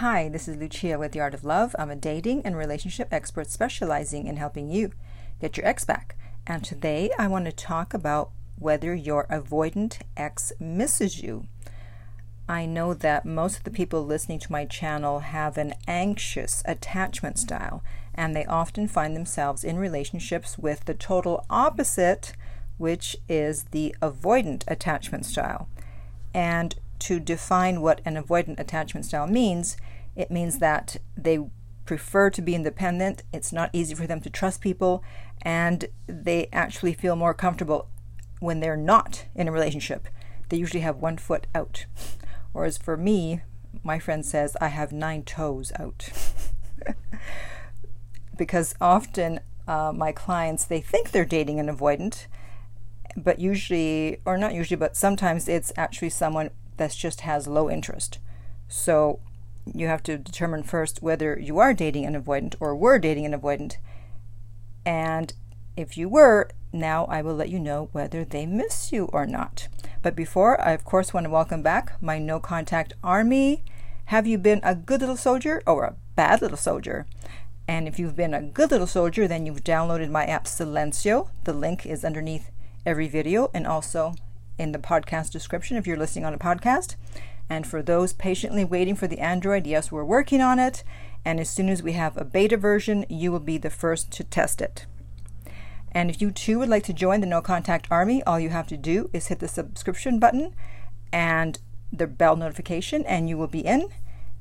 Hi, this is Lucia with The Art of Love. I'm a dating and relationship expert specializing in helping you get your ex back. And today I want to talk about whether your avoidant ex misses you. I know that most of the people listening to my channel have an anxious attachment style, and they often find themselves in relationships with the total opposite, which is the avoidant attachment style. And to define what an avoidant attachment style means, it means that they prefer to be independent. It's not easy for them to trust people, and they actually feel more comfortable when they're not in a relationship. They usually have one foot out. Whereas for me, my friend says I have nine toes out. because often uh, my clients they think they're dating an avoidant, but usually, or not usually, but sometimes it's actually someone that just has low interest. So you have to determine first whether you are dating an avoidant or were dating an avoidant. And if you were, now I will let you know whether they miss you or not. But before, I of course want to welcome back my no contact army. Have you been a good little soldier or a bad little soldier? And if you've been a good little soldier, then you've downloaded my app Silencio. The link is underneath every video and also in the podcast description if you're listening on a podcast. And for those patiently waiting for the Android, yes, we're working on it. And as soon as we have a beta version, you will be the first to test it. And if you too would like to join the No Contact Army, all you have to do is hit the subscription button and the bell notification, and you will be in.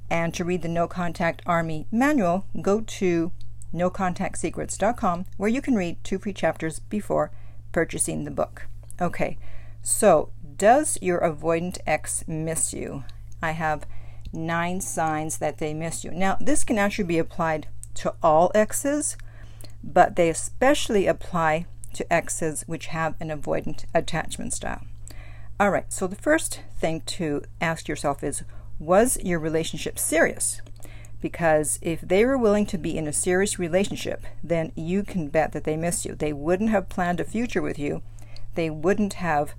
And to read the No Contact Army manual, go to nocontactsecrets.com where you can read two free chapters before purchasing the book. Okay, so, does your avoidant ex miss you? I have nine signs that they miss you. Now, this can actually be applied to all exes, but they especially apply to exes which have an avoidant attachment style. All right, so the first thing to ask yourself is Was your relationship serious? Because if they were willing to be in a serious relationship, then you can bet that they miss you. They wouldn't have planned a future with you. They wouldn't have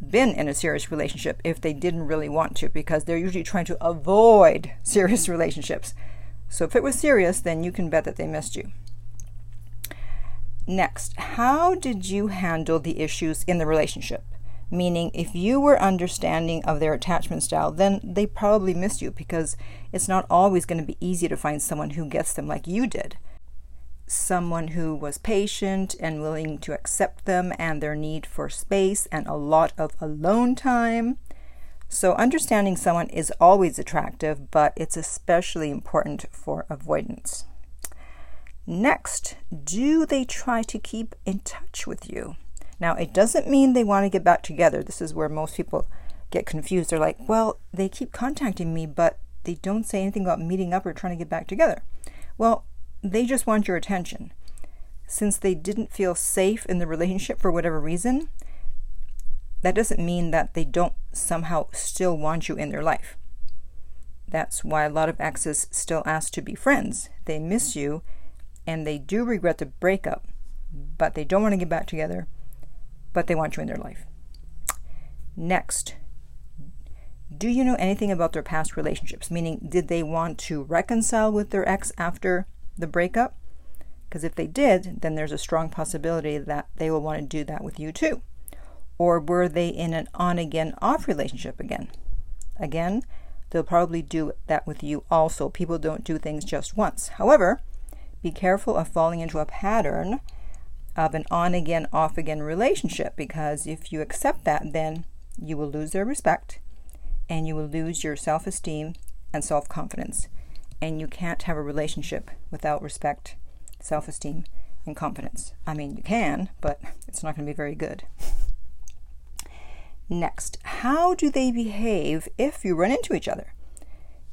been in a serious relationship if they didn't really want to, because they're usually trying to avoid serious relationships. So if it was serious, then you can bet that they missed you. Next, how did you handle the issues in the relationship? Meaning, if you were understanding of their attachment style, then they probably missed you because it's not always going to be easy to find someone who gets them like you did someone who was patient and willing to accept them and their need for space and a lot of alone time. So, understanding someone is always attractive, but it's especially important for avoidants. Next, do they try to keep in touch with you? Now, it doesn't mean they want to get back together. This is where most people get confused. They're like, well, they keep contacting me, but they don't say anything about meeting up or trying to get back together. Well, they just want your attention. Since they didn't feel safe in the relationship for whatever reason, that doesn't mean that they don't somehow still want you in their life. That's why a lot of exes still ask to be friends. They miss you and they do regret the breakup, but they don't want to get back together, but they want you in their life. Next, do you know anything about their past relationships? Meaning, did they want to reconcile with their ex after the breakup? Because if they did, then there's a strong possibility that they will want to do that with you too. Or were they in an on again, off relationship again? Again, they'll probably do that with you also. People don't do things just once. However, be careful of falling into a pattern of an on again, off again relationship because if you accept that, then you will lose their respect and you will lose your self esteem and self confidence and you can't have a relationship without respect, self esteem, and confidence. I mean, you can, but it's not going to be very good. Next, how do they behave if you run into each other?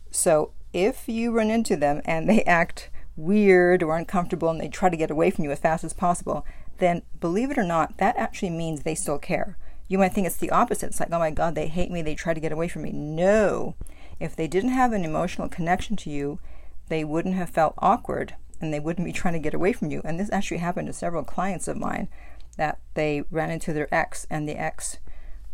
So, if you run into them and they act weird or uncomfortable and they try to get away from you as fast as possible, then believe it or not, that actually means they still care. You might think it's the opposite. It's like, oh my God, they hate me, they try to get away from me. No, if they didn't have an emotional connection to you, they wouldn't have felt awkward and they wouldn't be trying to get away from you. And this actually happened to several clients of mine that they ran into their ex and the ex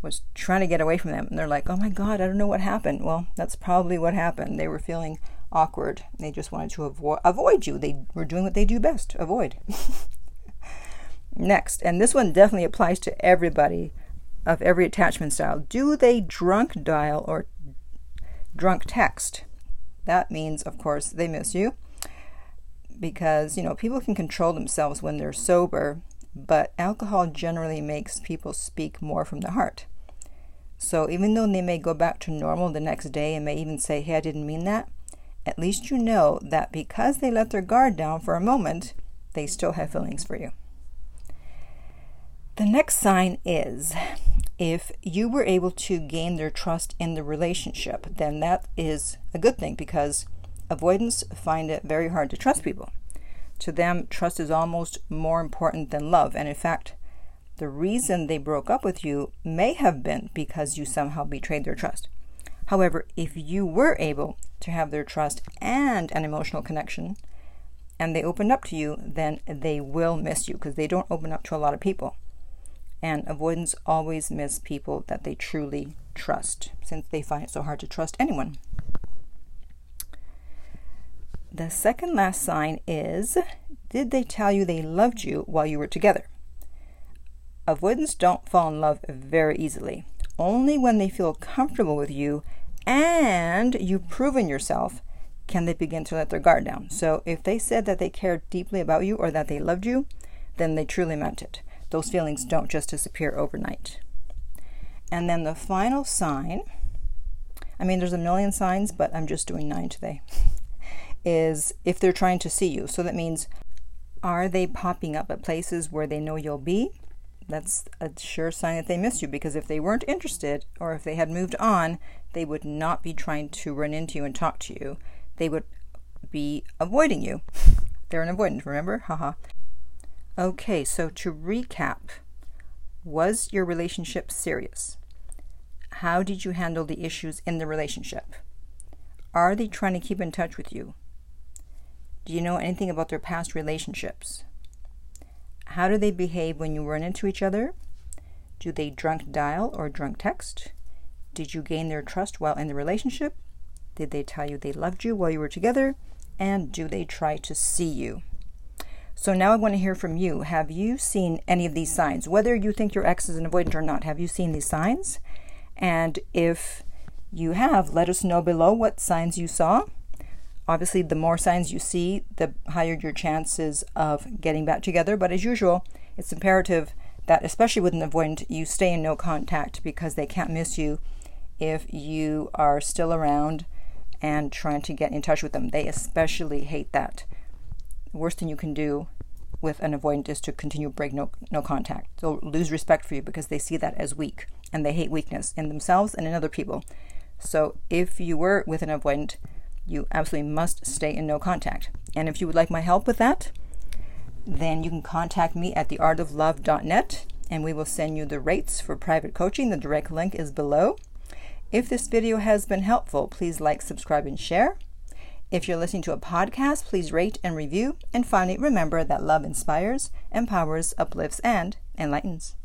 was trying to get away from them. And they're like, oh my God, I don't know what happened. Well, that's probably what happened. They were feeling awkward. They just wanted to avo- avoid you. They were doing what they do best avoid. Next, and this one definitely applies to everybody of every attachment style. Do they drunk dial or drunk text? That means, of course, they miss you because, you know, people can control themselves when they're sober, but alcohol generally makes people speak more from the heart. So even though they may go back to normal the next day and may even say, hey, I didn't mean that, at least you know that because they let their guard down for a moment, they still have feelings for you. The next sign is if you were able to gain their trust in the relationship, then that is a good thing because avoidants find it very hard to trust people. To them, trust is almost more important than love. And in fact, the reason they broke up with you may have been because you somehow betrayed their trust. However, if you were able to have their trust and an emotional connection, and they opened up to you, then they will miss you because they don't open up to a lot of people. And avoidants always miss people that they truly trust, since they find it so hard to trust anyone. The second last sign is Did they tell you they loved you while you were together? Avoidants don't fall in love very easily. Only when they feel comfortable with you and you've proven yourself can they begin to let their guard down. So if they said that they cared deeply about you or that they loved you, then they truly meant it. Those feelings don't just disappear overnight. And then the final sign, I mean, there's a million signs, but I'm just doing nine today, is if they're trying to see you. So that means, are they popping up at places where they know you'll be? That's a sure sign that they miss you because if they weren't interested or if they had moved on, they would not be trying to run into you and talk to you. They would be avoiding you. They're an avoidant, remember? Haha. Okay, so to recap, was your relationship serious? How did you handle the issues in the relationship? Are they trying to keep in touch with you? Do you know anything about their past relationships? How do they behave when you run into each other? Do they drunk dial or drunk text? Did you gain their trust while in the relationship? Did they tell you they loved you while you were together? And do they try to see you? So now I want to hear from you. Have you seen any of these signs? Whether you think your ex is an avoidant or not, have you seen these signs? And if you have, let us know below what signs you saw. Obviously, the more signs you see, the higher your chances of getting back together. But as usual, it's imperative that, especially with an avoidant, you stay in no contact because they can't miss you if you are still around and trying to get in touch with them. They especially hate that the worst thing you can do with an avoidant is to continue break no, no contact. They'll lose respect for you because they see that as weak and they hate weakness in themselves and in other people. So if you were with an avoidant, you absolutely must stay in no contact. And if you would like my help with that, then you can contact me at theartoflove.net and we will send you the rates for private coaching. The direct link is below. If this video has been helpful, please like, subscribe, and share. If you're listening to a podcast, please rate and review. And finally, remember that love inspires, empowers, uplifts, and enlightens.